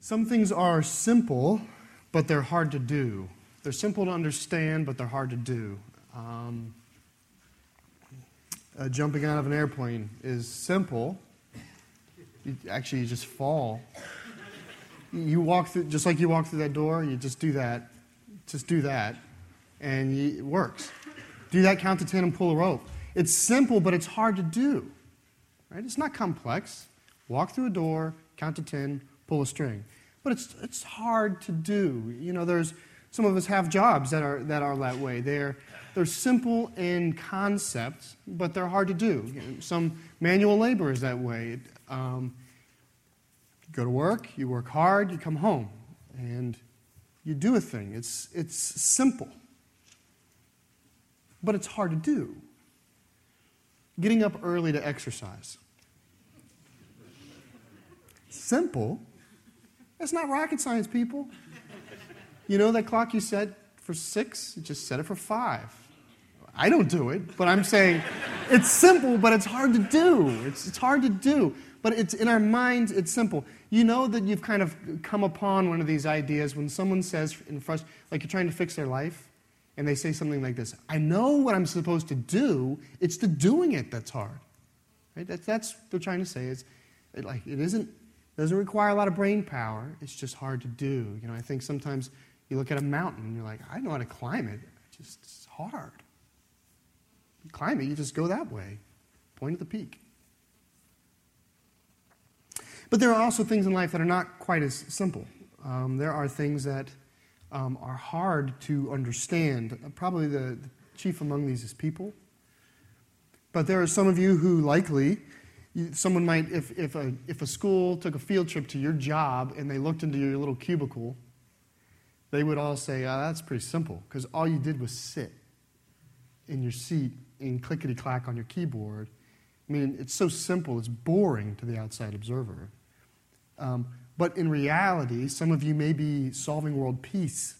Some things are simple, but they're hard to do. They're simple to understand, but they're hard to do. Um, uh, jumping out of an airplane is simple. You, actually, you just fall. You walk through, just like you walk through that door, you just do that. Just do that, and you, it works. Do that, count to 10, and pull a rope. It's simple, but it's hard to do. Right? It's not complex. Walk through a door, count to 10, pull a string. But it's, it's hard to do. You know, there's some of us have jobs that are that are that way. They're they're simple in concept, but they're hard to do. Some manual labor is that way. Um, you go to work, you work hard, you come home, and you do a thing. It's it's simple, but it's hard to do. Getting up early to exercise. Simple. It's not rocket science, people. You know that clock you set for six? You just set it for five. I don't do it, but I'm saying it's simple, but it's hard to do. It's, it's hard to do. But it's in our minds, it's simple. You know that you've kind of come upon one of these ideas when someone says, in frust- like you're trying to fix their life, and they say something like this I know what I'm supposed to do, it's the doing it that's hard. Right? That's, that's what they're trying to say. Is it, like, it isn't, doesn't require a lot of brain power, it's just hard to do. You know, I think sometimes you look at a mountain and you're like, I know how to climb it. It's just it's hard. You climb it, you just go that way, point at the peak. But there are also things in life that are not quite as simple. Um, there are things that um, are hard to understand. Probably the, the chief among these is people. But there are some of you who likely, someone might, if, if, a, if a school took a field trip to your job and they looked into your little cubicle, they would all say, oh, that's pretty simple, because all you did was sit in your seat and clickety clack on your keyboard. I mean, it's so simple, it's boring to the outside observer. Um, but in reality, some of you may be solving world peace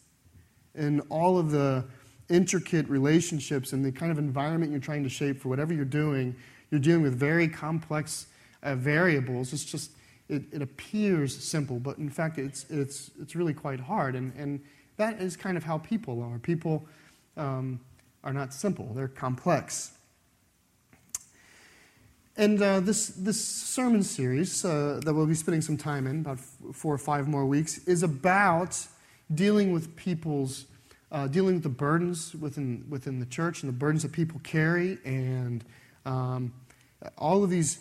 and all of the intricate relationships and the kind of environment you're trying to shape for whatever you're doing. You're dealing with very complex uh, variables. It's just, it, it, appears simple, but in fact, it's, it's, it's really quite hard. And, and that is kind of how people are. People um, are not simple, they're complex. And uh, this, this sermon series uh, that we'll be spending some time in, about four or five more weeks, is about dealing with people's, uh, dealing with the burdens within, within the church and the burdens that people carry, and um, all of these,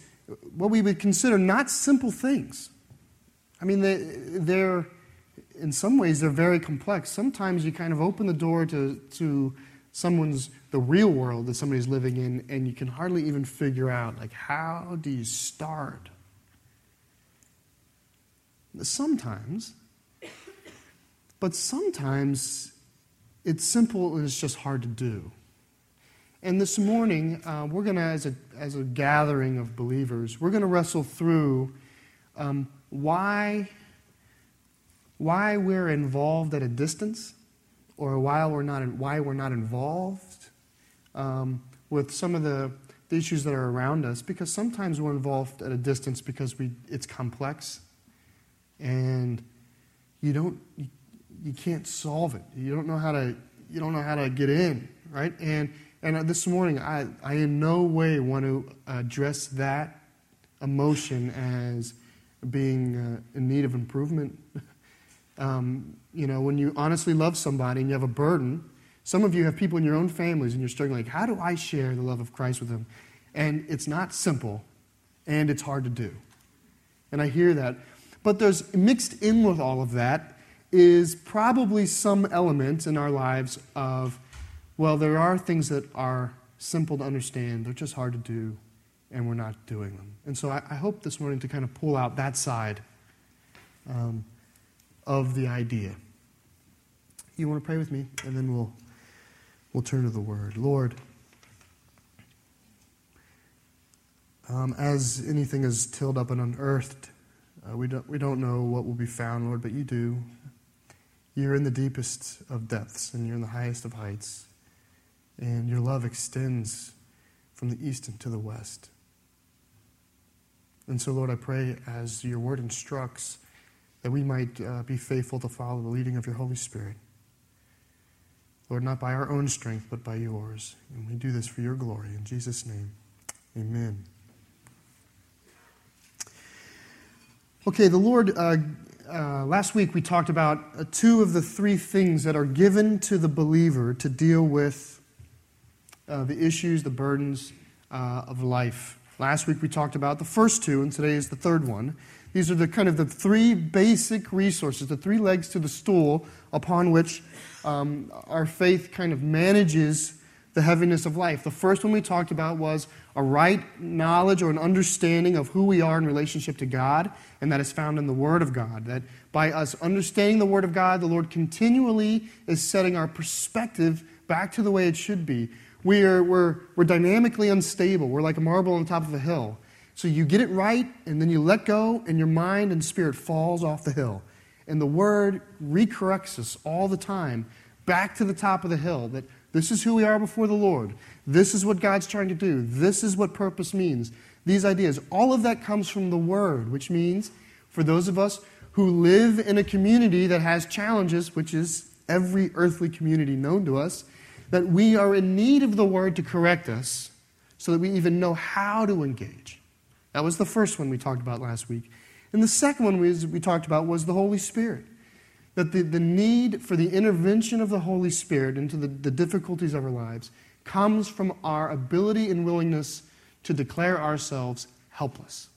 what we would consider not simple things. I mean, they, they're, in some ways, they're very complex. Sometimes you kind of open the door to, to someone's the real world that somebody's living in and you can hardly even figure out like how do you start sometimes but sometimes it's simple and it's just hard to do and this morning uh, we're going to as a, as a gathering of believers we're going to wrestle through um, why why we're involved at a distance or why we're not, why we're not involved um, with some of the, the issues that are around us. Because sometimes we're involved at a distance because we, it's complex. And you don't you, you can't solve it. You don't know how to you don't know how to get in right? And and this morning i i in no way want to address that emotion as being uh, in need of improvement um, you know, when you honestly love somebody and you have a burden, some of you have people in your own families and you're struggling, like, how do I share the love of Christ with them? And it's not simple and it's hard to do. And I hear that. But there's mixed in with all of that is probably some element in our lives of, well, there are things that are simple to understand, they're just hard to do, and we're not doing them. And so I, I hope this morning to kind of pull out that side. Um, of the idea. You want to pray with me? And then we'll, we'll turn to the Word. Lord, um, as anything is tilled up and unearthed, uh, we, don't, we don't know what will be found, Lord, but you do. You're in the deepest of depths, and you're in the highest of heights. And your love extends from the east and to the west. And so, Lord, I pray as your word instructs that we might uh, be faithful to follow the leading of your Holy Spirit. Lord, not by our own strength, but by yours. And we do this for your glory. In Jesus' name, amen. Okay, the Lord, uh, uh, last week we talked about uh, two of the three things that are given to the believer to deal with uh, the issues, the burdens uh, of life. Last week we talked about the first two, and today is the third one. These are the kind of the three basic resources, the three legs to the stool upon which um, our faith kind of manages the heaviness of life. The first one we talked about was a right knowledge or an understanding of who we are in relationship to God, and that is found in the Word of God. That by us understanding the Word of God, the Lord continually is setting our perspective back to the way it should be. We are, we're, we're dynamically unstable. We're like a marble on top of a hill. So you get it right, and then you let go, and your mind and spirit falls off the hill. And the Word recorrects us all the time back to the top of the hill that this is who we are before the Lord. This is what God's trying to do. This is what purpose means. These ideas, all of that comes from the Word, which means for those of us who live in a community that has challenges, which is every earthly community known to us, that we are in need of the Word to correct us so that we even know how to engage. That was the first one we talked about last week. And the second one we, we talked about was the Holy Spirit. That the, the need for the intervention of the Holy Spirit into the, the difficulties of our lives comes from our ability and willingness to declare ourselves helpless.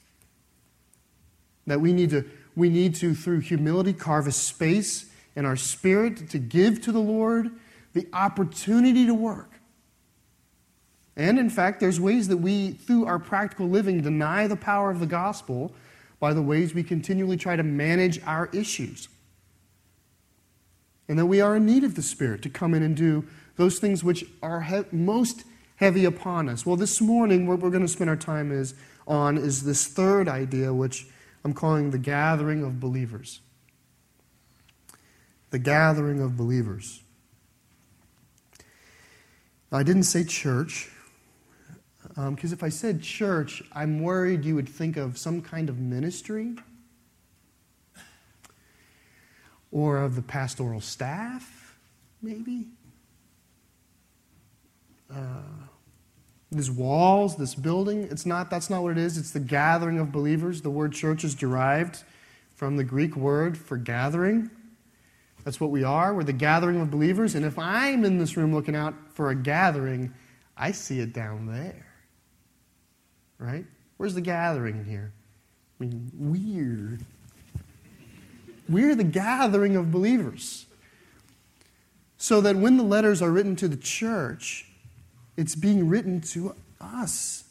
That we need to, we need to, through humility, carve a space in our spirit to give to the Lord the opportunity to work. And in fact, there's ways that we, through our practical living, deny the power of the gospel by the ways we continually try to manage our issues. And that we are in need of the Spirit to come in and do those things which are he- most heavy upon us. Well, this morning, what we're going to spend our time is on is this third idea, which I'm calling the gathering of believers. The gathering of believers. I didn't say church, because um, if I said church, I'm worried you would think of some kind of ministry or of the pastoral staff, maybe. Uh, these walls, this building, it's not, that's not what it is. It's the gathering of believers. The word church is derived from the Greek word for gathering. That's what we are. We're the gathering of believers. And if I'm in this room looking out for a gathering, I see it down there right? Where's the gathering in here? I mean, weird. We're the gathering of believers. So that when the letters are written to the church, it's being written to us.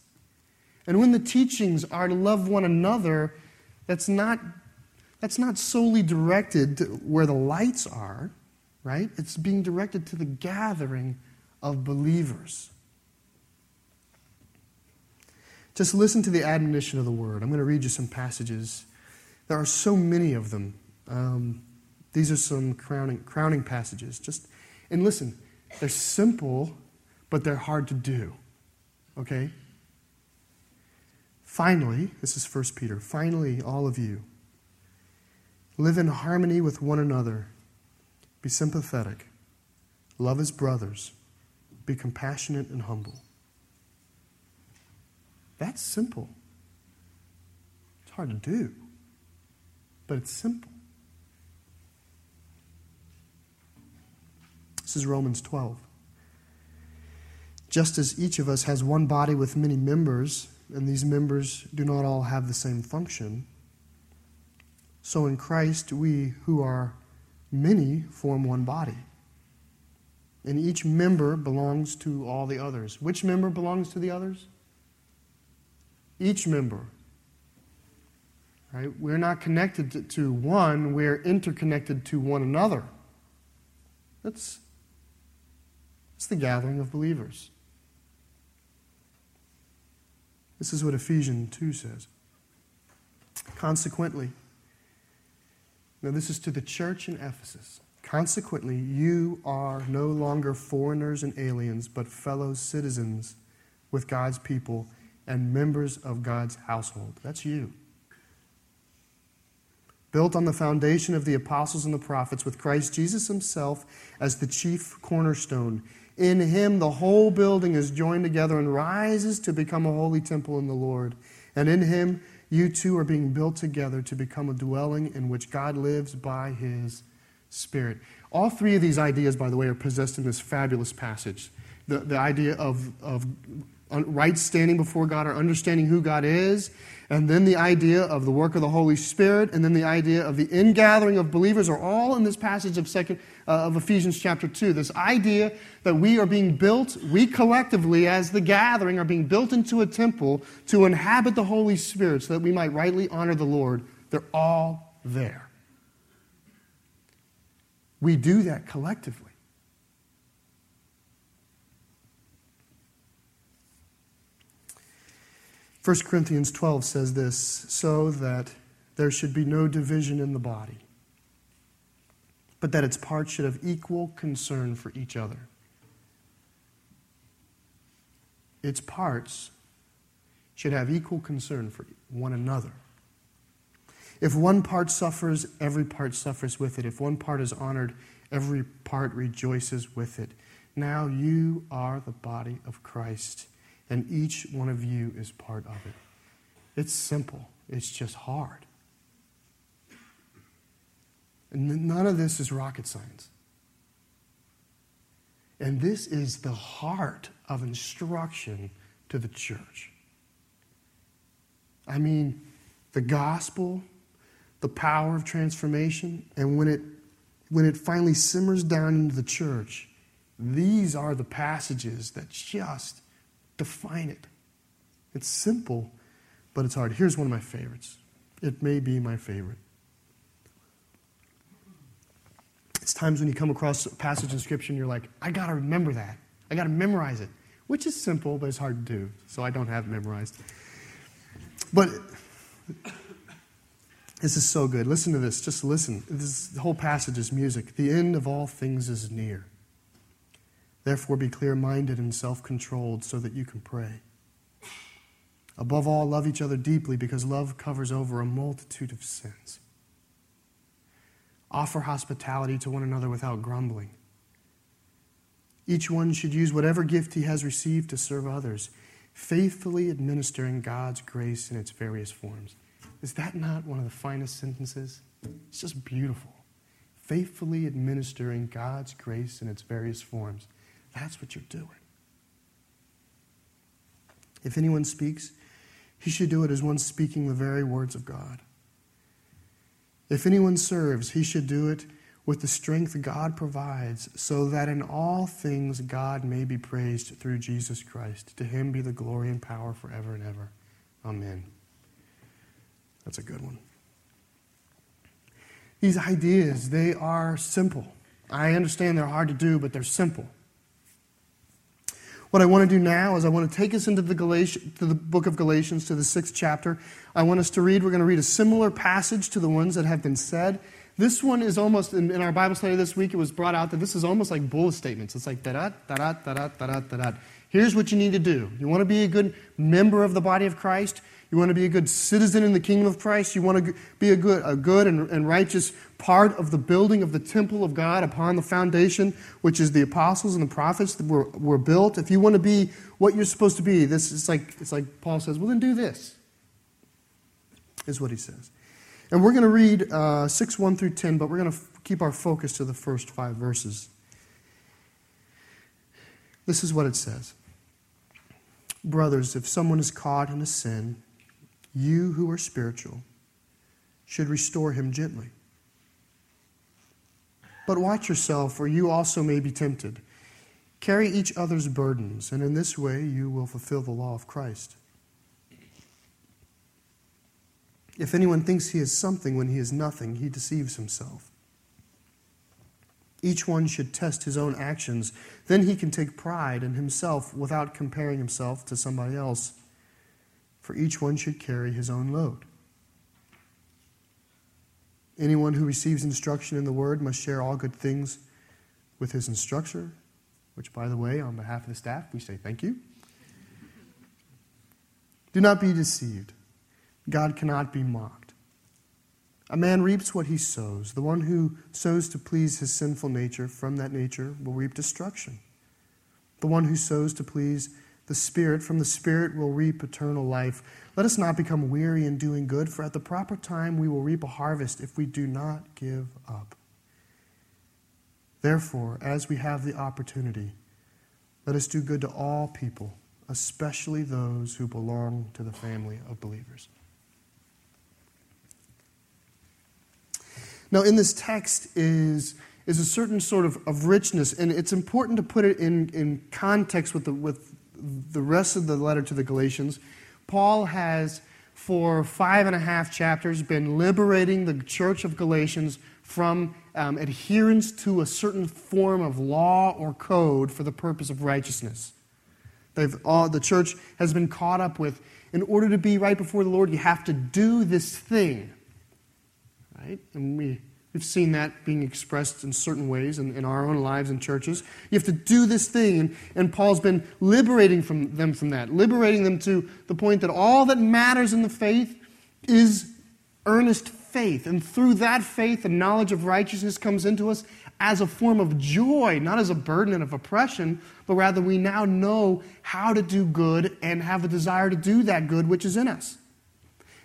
And when the teachings are to love one another, that's not, that's not solely directed to where the lights are, right? It's being directed to the gathering of believers. Just listen to the admonition of the word. I'm going to read you some passages. There are so many of them. Um, these are some crowning, crowning passages. Just and listen, they're simple, but they're hard to do. Okay? Finally, this is 1 Peter. Finally, all of you, live in harmony with one another. Be sympathetic. Love as brothers. Be compassionate and humble. That's simple. It's hard to do, but it's simple. This is Romans 12. Just as each of us has one body with many members, and these members do not all have the same function, so in Christ we who are many form one body. And each member belongs to all the others. Which member belongs to the others? each member. Right? We're not connected to one, we're interconnected to one another. That's, that's the gathering of believers. This is what Ephesians 2 says. Consequently, now this is to the church in Ephesus. Consequently, you are no longer foreigners and aliens, but fellow citizens with God's people and members of God's household. That's you. built on the foundation of the apostles and the prophets, with Christ Jesus himself as the chief cornerstone. In him, the whole building is joined together and rises to become a holy temple in the Lord. And in him, you two are being built together to become a dwelling in which God lives by his Spirit. All three of these ideas, by the way, are possessed in this fabulous passage. The, the idea of, of right standing before God or understanding who God is, and then the idea of the work of the Holy Spirit, and then the idea of the ingathering of believers are all in this passage of second uh, of Ephesians chapter 2. This idea that we are being built, we collectively as the gathering are being built into a temple to inhabit the Holy Spirit so that we might rightly honor the Lord. They're all there. We do that collectively. 1 Corinthians 12 says this so that there should be no division in the body, but that its parts should have equal concern for each other. Its parts should have equal concern for one another. If one part suffers, every part suffers with it. If one part is honored, every part rejoices with it. Now you are the body of Christ and each one of you is part of it. It's simple, it's just hard. And none of this is rocket science. And this is the heart of instruction to the church. I mean, the gospel, the power of transformation, and when it, when it finally simmers down into the church, these are the passages that just define it. It's simple, but it's hard. Here's one of my favorites. It may be my favorite. It's times when you come across a passage in Scripture and you're like, I got to remember that. I got to memorize it, which is simple, but it's hard to do. So I don't have it memorized. But this is so good. Listen to this. Just listen. This, whole passage is music. The end of all things is near. Therefore, be clear minded and self controlled so that you can pray. Above all, love each other deeply because love covers over a multitude of sins. Offer hospitality to one another without grumbling. Each one should use whatever gift he has received to serve others, faithfully administering God's grace in its various forms. Is that not one of the finest sentences? It's just beautiful. Faithfully administering God's grace in its various forms. That's what you're doing. If anyone speaks, he should do it as one speaking the very words of God. If anyone serves, he should do it with the strength God provides, so that in all things God may be praised through Jesus Christ. To him be the glory and power forever and ever. Amen. That's a good one. These ideas, they are simple. I understand they're hard to do, but they're simple. What I want to do now is I want to take us into the, Galatians, to the book of Galatians, to the sixth chapter. I want us to read, we're going to read a similar passage to the ones that have been said. This one is almost, in, in our Bible study this week, it was brought out that this is almost like bullet statements. It's like, da-da, da-da, da-da, da-da, da-da. Here's what you need to do. You want to be a good member of the body of Christ? You want to be a good citizen in the kingdom of Christ? You want to be a good, a good and, and righteous part of the building of the temple of God upon the foundation, which is the apostles and the prophets that were, were built? If you want to be what you're supposed to be, this is like, it's like Paul says, well, then do this, is what he says. And we're going to read uh, 6 1 through 10, but we're going to f- keep our focus to the first five verses. This is what it says Brothers, if someone is caught in a sin, you who are spiritual should restore him gently. But watch yourself, or you also may be tempted. Carry each other's burdens, and in this way you will fulfill the law of Christ. If anyone thinks he is something when he is nothing, he deceives himself. Each one should test his own actions. Then he can take pride in himself without comparing himself to somebody else for each one should carry his own load. Anyone who receives instruction in the word must share all good things with his instructor, which, by the way, on behalf of the staff, we say thank you. Do not be deceived. God cannot be mocked. A man reaps what he sows. The one who sows to please his sinful nature from that nature will reap destruction. The one who sows to please the Spirit from the Spirit will reap eternal life. Let us not become weary in doing good, for at the proper time we will reap a harvest if we do not give up. Therefore, as we have the opportunity, let us do good to all people, especially those who belong to the family of believers. Now, in this text is, is a certain sort of, of richness, and it's important to put it in, in context with the, with the rest of the letter to the Galatians. Paul has, for five and a half chapters, been liberating the church of Galatians from um, adherence to a certain form of law or code for the purpose of righteousness. All, the church has been caught up with, in order to be right before the Lord, you have to do this thing. Right? And we, we've seen that being expressed in certain ways in, in our own lives and churches. You have to do this thing. And, and Paul's been liberating from them from that, liberating them to the point that all that matters in the faith is earnest faith. And through that faith, the knowledge of righteousness comes into us as a form of joy, not as a burden and of oppression, but rather we now know how to do good and have a desire to do that good which is in us.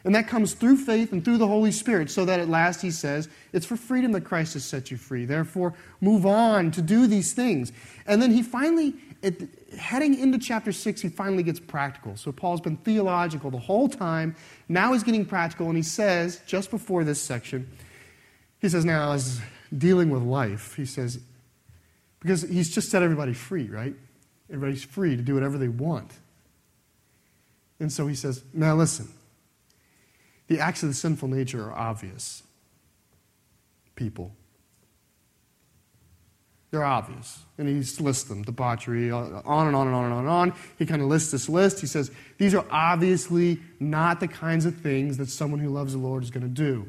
And that comes through faith and through the Holy Spirit, so that at last he says, It's for freedom that Christ has set you free. Therefore, move on to do these things. And then he finally, heading into chapter 6, he finally gets practical. So Paul's been theological the whole time. Now he's getting practical, and he says, just before this section, he says, Now, as dealing with life, he says, because he's just set everybody free, right? Everybody's free to do whatever they want. And so he says, Now listen the acts of the sinful nature are obvious. People. They're obvious. And he lists them debauchery, uh, on and on and on and on and on. He kind of lists this list. He says, These are obviously not the kinds of things that someone who loves the Lord is going to do.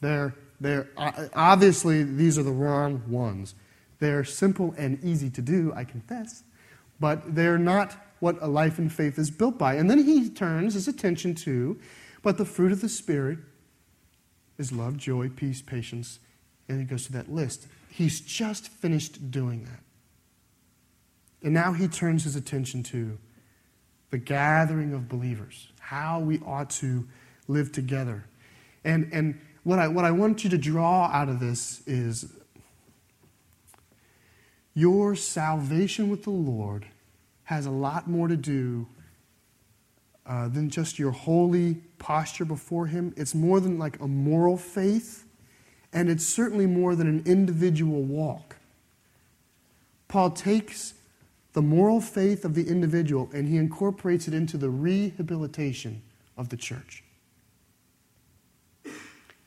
They're, they're, uh, obviously, these are the wrong ones. They're simple and easy to do, I confess, but they're not what a life in faith is built by. And then he turns his attention to but the fruit of the Spirit is love, joy, peace, patience, and he goes to that list. He's just finished doing that. And now he turns his attention to the gathering of believers, how we ought to live together. And, and what, I, what I want you to draw out of this is your salvation with the Lord has a lot more to do uh, than just your holy posture before Him. It's more than like a moral faith, and it's certainly more than an individual walk. Paul takes the moral faith of the individual and he incorporates it into the rehabilitation of the church.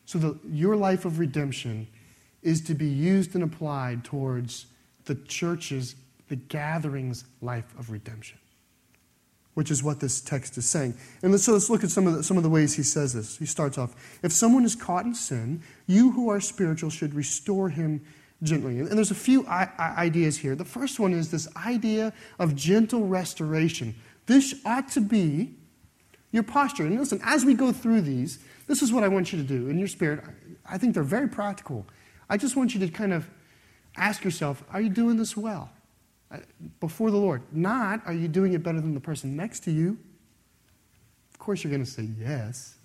So, the, your life of redemption is to be used and applied towards the church's, the gathering's life of redemption which is what this text is saying. And so let's look at some of, the, some of the ways he says this. He starts off If someone is caught in sin, you who are spiritual should restore him gently. And there's a few ideas here. The first one is this idea of gentle restoration. This ought to be your posture. And listen, as we go through these, this is what I want you to do in your spirit. I think they're very practical. I just want you to kind of ask yourself, are you doing this well? Before the Lord. Not, are you doing it better than the person next to you? Of course, you're going to say yes,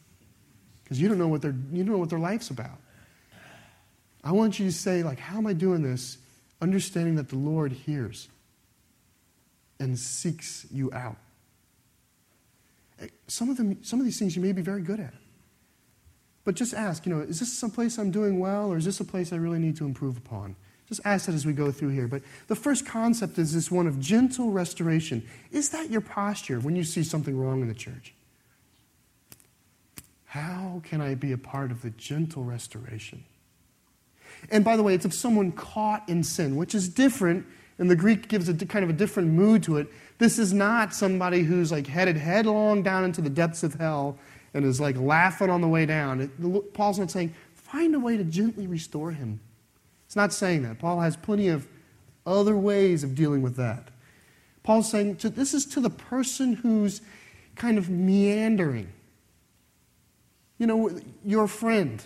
because you don't know what their you don't know what their life's about. I want you to say, like, how am I doing this? Understanding that the Lord hears and seeks you out. Eh, some of them, some of these things you may be very good at. But just ask, you know, is this some place I'm doing well, or is this a place I really need to improve upon? Just ask that as we go through here. But the first concept is this one of gentle restoration. Is that your posture when you see something wrong in the church? How can I be a part of the gentle restoration? And by the way, it's of someone caught in sin, which is different, and the Greek gives a kind of a different mood to it. This is not somebody who's like headed headlong down into the depths of hell and is like laughing on the way down. It, Paul's not saying, find a way to gently restore him it's not saying that. Paul has plenty of other ways of dealing with that. Paul's saying to, this is to the person who's kind of meandering. You know, your friend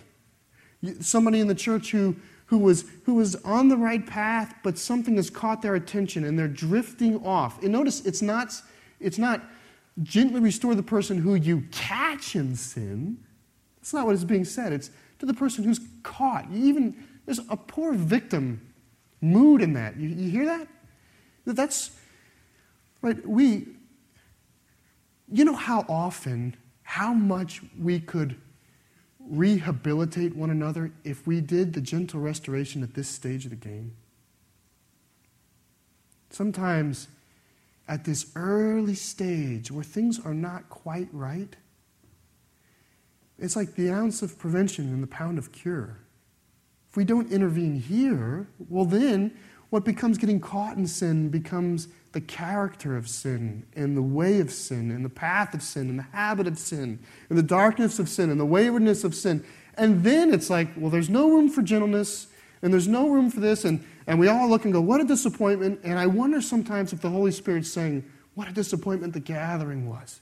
Somebody in the church who, who, was, who was on the right path, but something has caught their attention and they're drifting off. And notice it's not, it's not gently restore the person who you catch in sin. That's not what is being said. It's to the person who's caught. Even there's a poor victim mood in that. You, you hear that? That's right. We, you know how often, how much we could rehabilitate one another if we did the gentle restoration at this stage of the game? Sometimes at this early stage where things are not quite right, it's like the ounce of prevention and the pound of cure. We don't intervene here, well, then what becomes getting caught in sin becomes the character of sin and the way of sin and the path of sin and the habit of sin and the darkness of sin and the waywardness of sin. And then it's like, well, there's no room for gentleness and there's no room for this. And, and we all look and go, what a disappointment. And I wonder sometimes if the Holy Spirit's saying, what a disappointment the gathering was.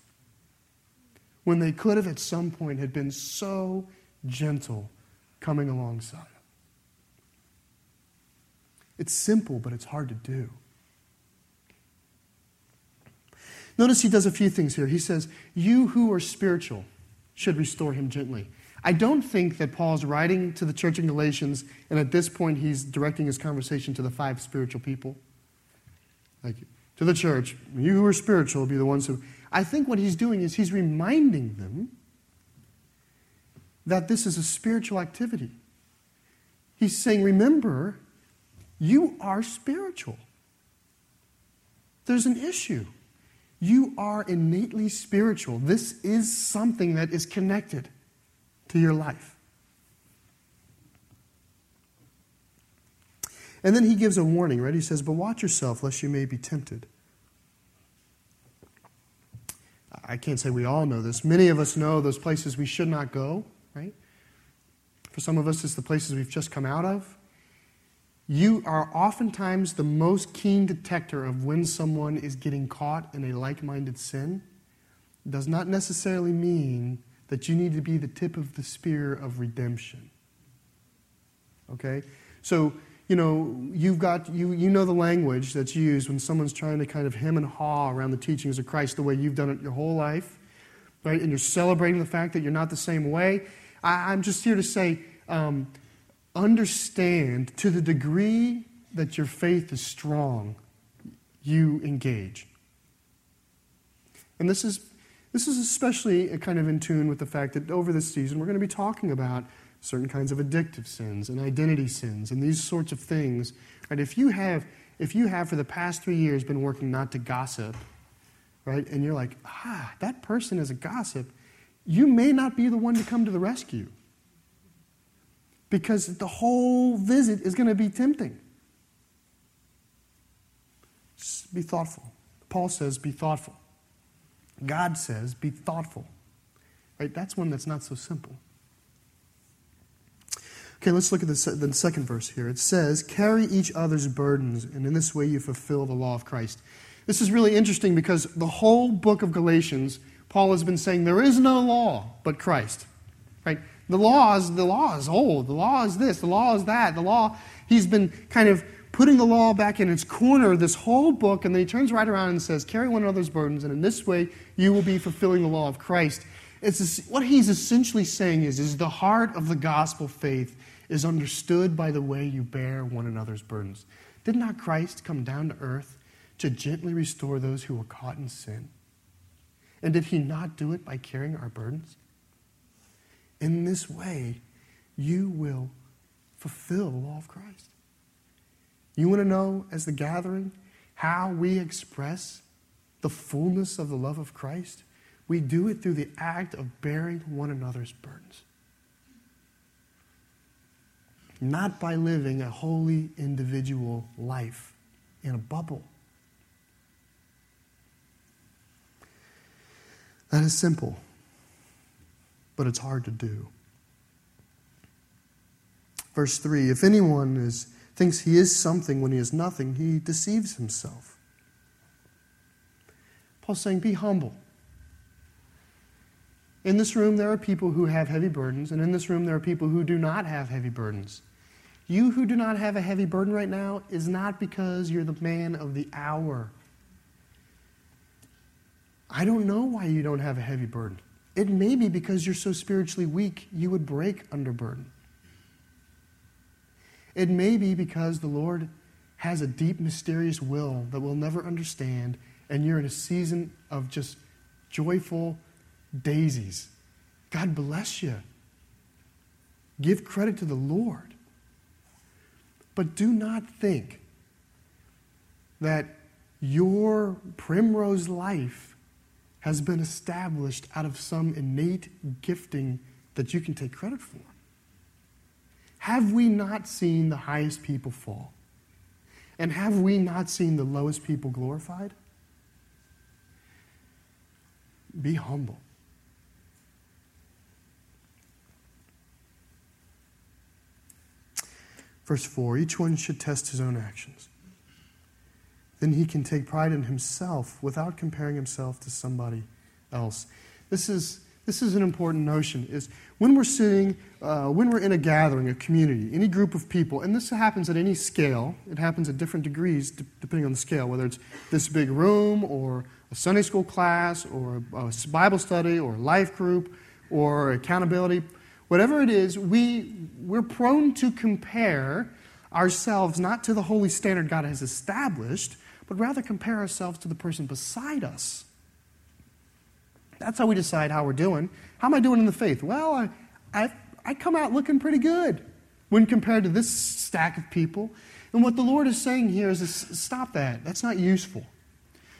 When they could have at some point had been so gentle coming alongside. It's simple, but it's hard to do. Notice he does a few things here. He says, You who are spiritual should restore him gently. I don't think that Paul's writing to the church in Galatians, and at this point he's directing his conversation to the five spiritual people. Like, to the church, you who are spiritual will be the ones who. I think what he's doing is he's reminding them that this is a spiritual activity. He's saying, Remember, you are spiritual. There's an issue. You are innately spiritual. This is something that is connected to your life. And then he gives a warning, right? He says, But watch yourself, lest you may be tempted. I can't say we all know this. Many of us know those places we should not go, right? For some of us, it's the places we've just come out of you are oftentimes the most keen detector of when someone is getting caught in a like minded sin. Does not necessarily mean that you need to be the tip of the spear of redemption. Okay? So, you know, you've got, you, you know the language that's used when someone's trying to kind of hem and haw around the teachings of Christ the way you've done it your whole life, right? And you're celebrating the fact that you're not the same way. I, am just here to say, um, understand to the degree that your faith is strong, you engage. And this is, this is especially kind of in tune with the fact that over this season we're going to be talking about certain kinds of addictive sins and identity sins and these sorts of things. Right? If you have, if you have for the past three years been working not to gossip, right, and you're like, ah, that person is a gossip, you may not be the one to come to the rescue because the whole visit is going to be tempting. Just be thoughtful. Paul says, be thoughtful. God says, be thoughtful. Right? That's one that's not so simple. Okay, let's look at the, the second verse here. It says, Carry each other's burdens, and in this way you fulfill the law of Christ. This is really interesting because the whole book of Galatians, Paul has been saying there is no law but Christ. Right? The law is the law is old. The law is this. The law is that. The law. He's been kind of putting the law back in its corner this whole book, and then he turns right around and says, "Carry one another's burdens, and in this way you will be fulfilling the law of Christ." It's what he's essentially saying is, is the heart of the gospel faith is understood by the way you bear one another's burdens. Did not Christ come down to earth to gently restore those who were caught in sin? And did he not do it by carrying our burdens? In this way, you will fulfill the law of Christ. You want to know, as the gathering, how we express the fullness of the love of Christ? We do it through the act of bearing one another's burdens. Not by living a holy individual life in a bubble. That is simple but it's hard to do. Verse 3 If anyone is, thinks he is something when he is nothing, he deceives himself. Paul's saying, Be humble. In this room, there are people who have heavy burdens, and in this room, there are people who do not have heavy burdens. You who do not have a heavy burden right now is not because you're the man of the hour. I don't know why you don't have a heavy burden. It may be because you're so spiritually weak, you would break under burden. It may be because the Lord has a deep, mysterious will that we'll never understand, and you're in a season of just joyful daisies. God bless you. Give credit to the Lord. But do not think that your primrose life has been established out of some innate gifting that you can take credit for. Have we not seen the highest people fall? And have we not seen the lowest people glorified? Be humble. Verse 4 Each one should test his own actions. Then he can take pride in himself without comparing himself to somebody else. This is, this is an important notion. Is when we're sitting, uh, when we're in a gathering, a community, any group of people, and this happens at any scale, it happens at different degrees depending on the scale, whether it's this big room or a Sunday school class or a Bible study or a life group or accountability Whatever it is, we, we're prone to compare ourselves not to the holy standard God has established, but rather compare ourselves to the person beside us. That's how we decide how we're doing. How am I doing in the faith? Well, I, I, I come out looking pretty good when compared to this stack of people. And what the Lord is saying here is stop that. That's not useful.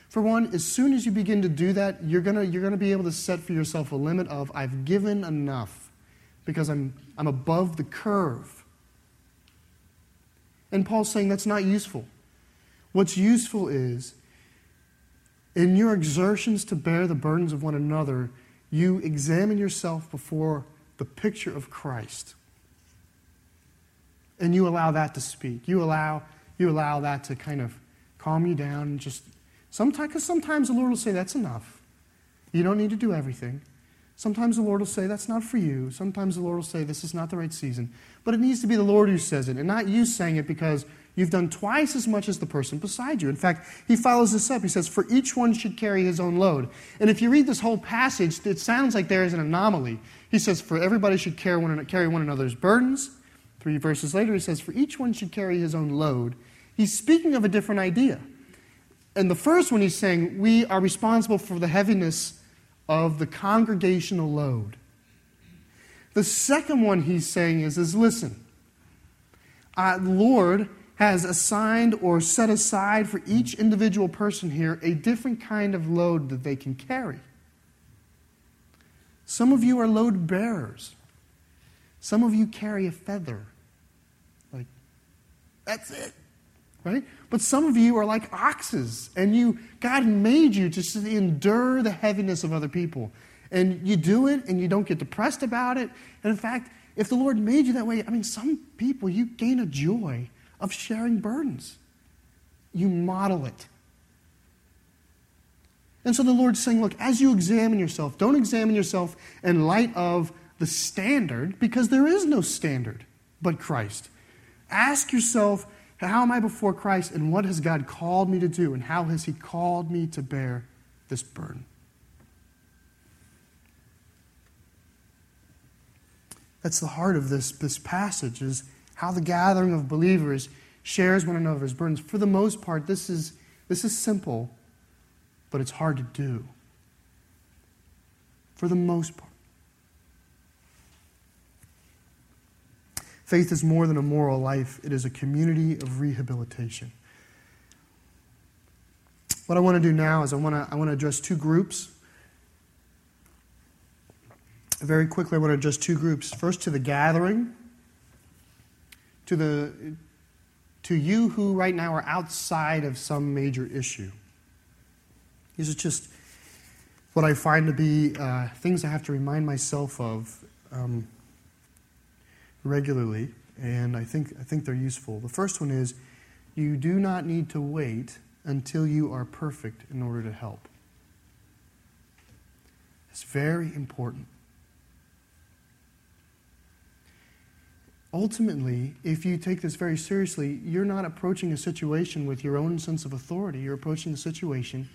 For one, as soon as you begin to do that, you're going you're to be able to set for yourself a limit of, I've given enough because I'm, I'm above the curve. And Paul's saying that's not useful. What's useful is in your exertions to bear the burdens of one another, you examine yourself before the picture of Christ. And you allow that to speak. You allow, you allow that to kind of calm you down and just sometimes because sometimes the Lord will say, That's enough. You don't need to do everything. Sometimes the Lord will say, That's not for you. Sometimes the Lord will say, This is not the right season. But it needs to be the Lord who says it, and not you saying it because you've done twice as much as the person beside you. In fact, he follows this up. He says, For each one should carry his own load. And if you read this whole passage, it sounds like there is an anomaly. He says, For everybody should carry one, another's burdens. Three verses later, he says, For each one should carry his own load. He's speaking of a different idea. And the first one, he's saying, We are responsible for the heaviness of the congregational load. The second one he's saying is, is listen, uh, Lord has assigned or set aside for each individual person here a different kind of load that they can carry. Some of you are load bearers. Some of you carry a feather. Like, that's it right? But some of you are like oxes, and you God made you to endure the heaviness of other people. And you do it, and you don't get depressed about it. And in fact, if the Lord made you that way, I mean, some people, you gain a joy of sharing burdens. You model it. And so the Lord's saying, look, as you examine yourself, don't examine yourself in light of the standard, because there is no standard but Christ. Ask yourself, how am I before Christ, and what has God called me to do, and how has He called me to bear this burden? That's the heart of this, this passage, is how the gathering of believers shares one another's burdens. For the most part, this is, this is simple, but it's hard to do. For the most part. Faith is more than a moral life, it is a community of rehabilitation. What I want to do now is I want to, I want to address two groups. Very quickly, I want to address two groups. First, to the gathering, to, the, to you who right now are outside of some major issue. These are just what I find to be uh, things I have to remind myself of. Um, regularly, and I think, I think they're useful. The first one is you do not need to wait until you are perfect in order to help. It's very important. Ultimately, if you take this very seriously, you're not approaching a situation with your own sense of authority. You're approaching the situation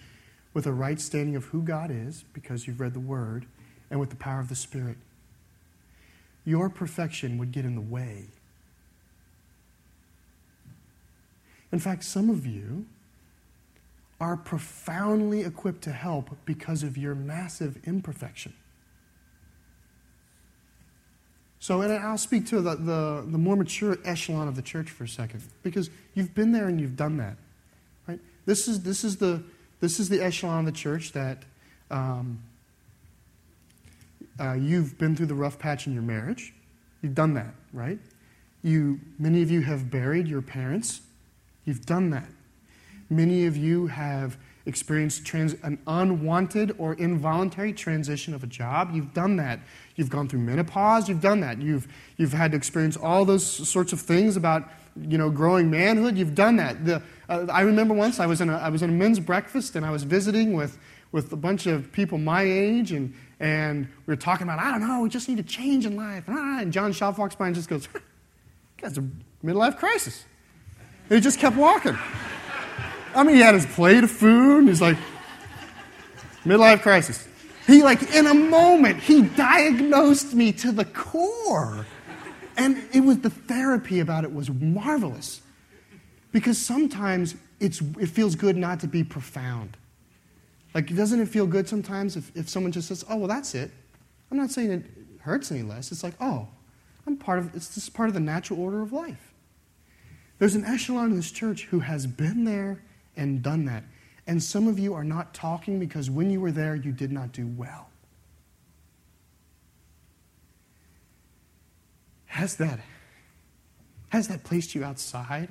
with a right standing of who God is, because you've read the Word, and with the power of the Spirit. Your perfection would get in the way. In fact, some of you are profoundly equipped to help because of your massive imperfection. So, and I'll speak to the, the, the, more mature echelon of the church for a second, because you've been there and you've done that. Right? This is, this is, the, this is the echelon of the church that um, uh, you've been through the rough patch in your marriage. You've done that, right? You, many of you have buried your parents. You've done that. Many of you have experienced trans- an unwanted or involuntary transition of a job. You've done that. You've gone through menopause. You've done that. You've, you've had to experience all those sorts of things about you know, growing manhood. You've done that. The, uh, I remember once I was, in a, I was in a men's breakfast and I was visiting with, with a bunch of people my age and, and we were talking about, I don't know, we just need a change in life. And John Schaff walks by and just goes, "That's a midlife crisis. And he just kept walking. I mean, he had his plate of food. He's like, midlife crisis. He, like, in a moment, he diagnosed me to the core. And it was the therapy about it was marvelous. Because sometimes it's, it feels good not to be profound. Like, doesn't it feel good sometimes if, if someone just says, oh, well, that's it? I'm not saying it hurts any less. It's like, oh, I'm part of, it's just part of the natural order of life. There's an echelon in this church who has been there and done that. And some of you are not talking because when you were there, you did not do well. Has that, has that placed you outside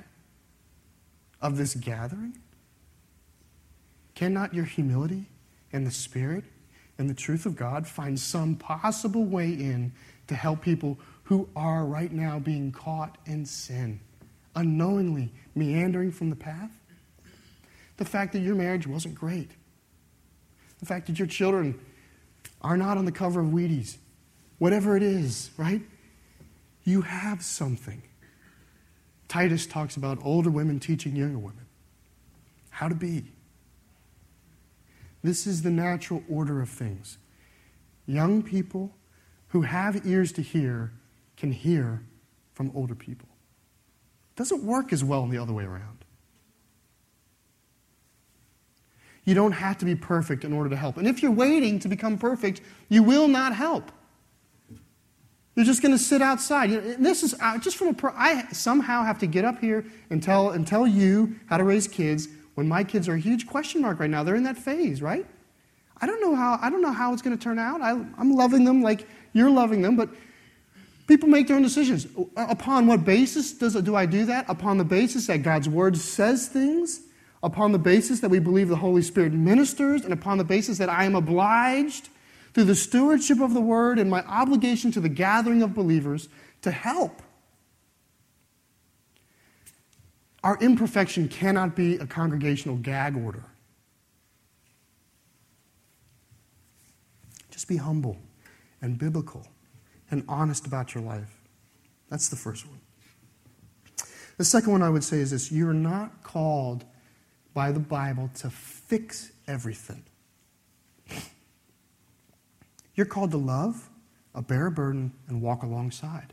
of this gathering? Cannot your humility and the Spirit and the truth of God find some possible way in to help people who are right now being caught in sin, unknowingly meandering from the path? The fact that your marriage wasn't great. The fact that your children are not on the cover of Wheaties. Whatever it is, right? You have something. Titus talks about older women teaching younger women how to be. This is the natural order of things. Young people who have ears to hear can hear from older people. It doesn't work as well in the other way around. You don't have to be perfect in order to help. And if you're waiting to become perfect, you will not help. You're just going to sit outside. You know, this is uh, just from a. Pro- I somehow have to get up here and tell and tell you how to raise kids when my kids are a huge question mark right now. They're in that phase, right? I don't know how. I don't know how it's going to turn out. I, I'm loving them like you're loving them, but people make their own decisions. Upon what basis does do I do that? Upon the basis that God's word says things upon the basis that we believe the Holy Spirit ministers, and upon the basis that I am obliged through the stewardship of the word and my obligation to the gathering of believers to help. Our imperfection cannot be a congregational gag order. Just be humble and biblical and honest about your life. That's the first one. The second one I would say is this you're not called by the Bible to fix everything. You're called to love, a bear a burden, and walk alongside.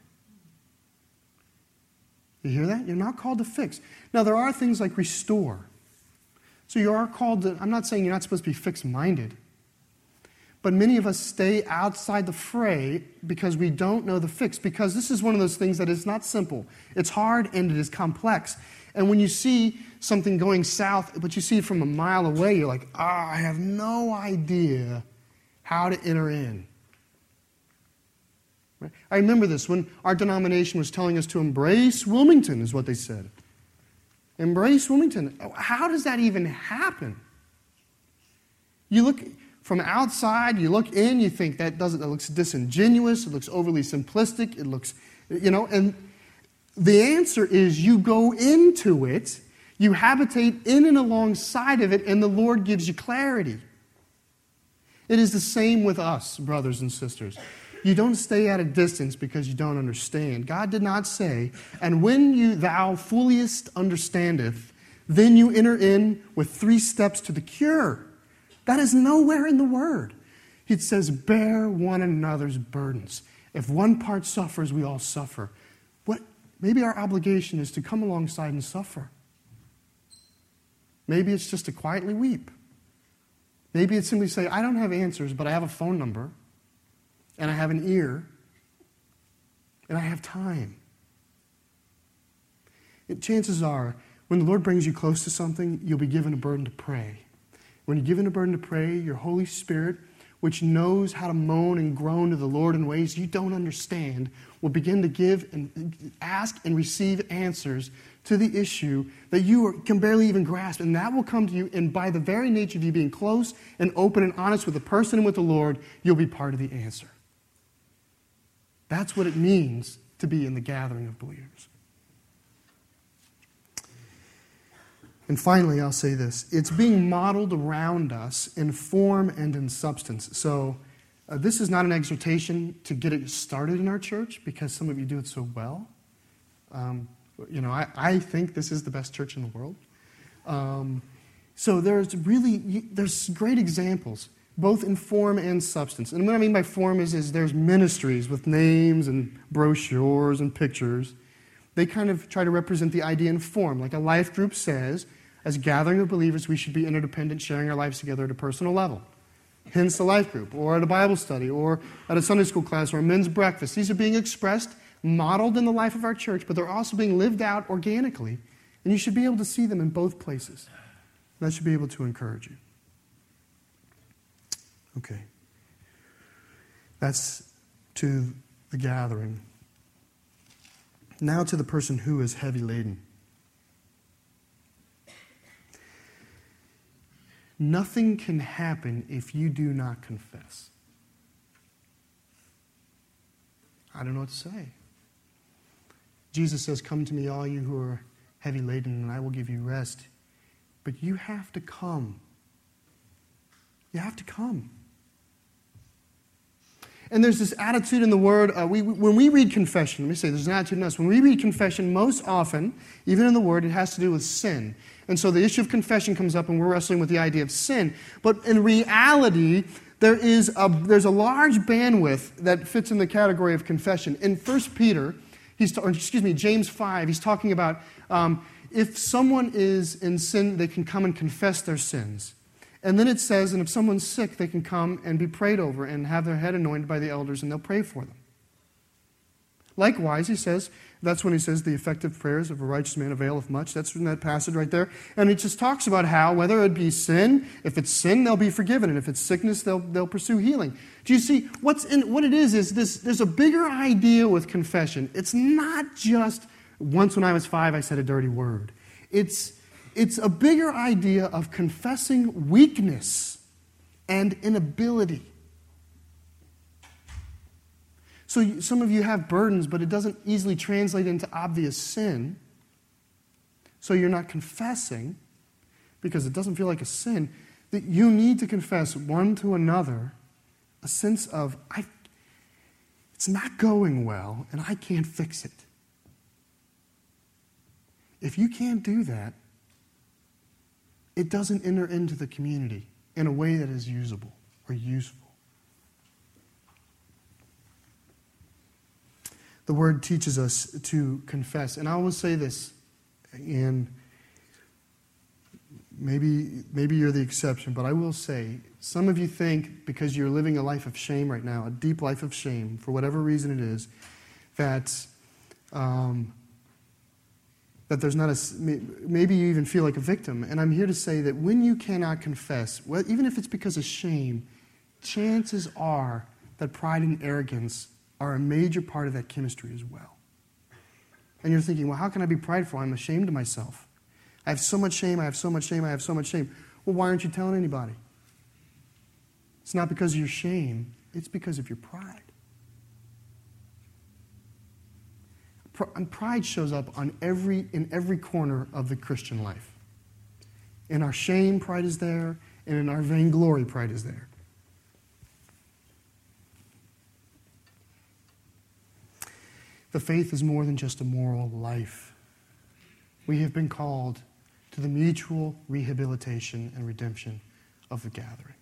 You hear that? You're not called to fix. Now, there are things like restore. So you are called to, I'm not saying you're not supposed to be fixed minded, but many of us stay outside the fray because we don't know the fix, because this is one of those things that is not simple. It's hard and it is complex. And when you see something going south, but you see it from a mile away, you're like, ah, oh, I have no idea how to enter in. Right? I remember this when our denomination was telling us to embrace Wilmington, is what they said. Embrace Wilmington. How does that even happen? You look from outside, you look in, you think that doesn't, that looks disingenuous, it looks overly simplistic, it looks, you know, and the answer is you go into it, you habitate in and alongside of it, and the Lord gives you clarity. It is the same with us, brothers and sisters. You don't stay at a distance because you don't understand. God did not say, and when you thou fulliest understandeth, then you enter in with three steps to the cure. That is nowhere in the word. It says, bear one another's burdens. If one part suffers, we all suffer. What maybe our obligation is to come alongside and suffer. Maybe it's just to quietly weep. Maybe it's simply say, I don't have answers, but I have a phone number, and I have an ear, and I have time. It, chances are, when the Lord brings you close to something, you'll be given a burden to pray. When you're given a burden to pray, your Holy Spirit, which knows how to moan and groan to the Lord in ways you don't understand, will begin to give and ask and receive answers to the issue that you can barely even grasp. And that will come to you, and by the very nature of you being close and open and honest with the person and with the Lord, you'll be part of the answer. That's what it means to be in the gathering of believers. And finally, I'll say this it's being modeled around us in form and in substance. So, uh, this is not an exhortation to get it started in our church because some of you do it so well. Um, you know, I, I think this is the best church in the world. Um, so there's really there's great examples, both in form and substance. And what I mean by form is, is there's ministries with names and brochures and pictures. They kind of try to represent the idea in form, like a life group says as gathering of believers, we should be interdependent, sharing our lives together at a personal level. Hence the life group, or at a Bible study, or at a Sunday school class, or a men's breakfast. These are being expressed, modeled in the life of our church, but they're also being lived out organically. And you should be able to see them in both places. That should be able to encourage you. Okay. That's to the gathering. Now to the person who is heavy laden. Nothing can happen if you do not confess. I don't know what to say. Jesus says, Come to me, all you who are heavy laden, and I will give you rest. But you have to come. You have to come. And there's this attitude in the Word. Uh, we, when we read confession, let me say, there's an attitude in us. When we read confession, most often, even in the Word, it has to do with sin. And so the issue of confession comes up, and we're wrestling with the idea of sin. But in reality, there is a, there's a large bandwidth that fits in the category of confession. In 1 Peter, he's, excuse me, James 5, he's talking about um, if someone is in sin, they can come and confess their sins. And then it says, and if someone's sick, they can come and be prayed over and have their head anointed by the elders, and they'll pray for them. Likewise, he says, that's when he says the effective prayers of a righteous man availeth much. That's in that passage right there. And it just talks about how, whether it be sin, if it's sin, they'll be forgiven. And if it's sickness, they'll, they'll pursue healing. Do you see? What's in, what it is, is this, there's a bigger idea with confession. It's not just once when I was five, I said a dirty word. It's, it's a bigger idea of confessing weakness and inability. So some of you have burdens, but it doesn't easily translate into obvious sin. So you're not confessing because it doesn't feel like a sin. That you need to confess one to another a sense of, I, it's not going well and I can't fix it. If you can't do that, it doesn't enter into the community in a way that is usable or useful. The word teaches us to confess. And I will say this, and maybe, maybe you're the exception, but I will say some of you think because you're living a life of shame right now, a deep life of shame, for whatever reason it is, that. Um, that there's not a maybe you even feel like a victim and i'm here to say that when you cannot confess well, even if it's because of shame chances are that pride and arrogance are a major part of that chemistry as well. And you're thinking, well, how can I be prideful? I'm ashamed of myself. I have so much shame, I have so much shame, I have so much shame. Well, why aren't you telling anybody? It's not because of your shame, it's because of your pride. Pride shows up on every, in every corner of the Christian life. In our shame, pride is there, and in our vainglory, pride is there. The faith is more than just a moral life. We have been called to the mutual rehabilitation and redemption of the gathering.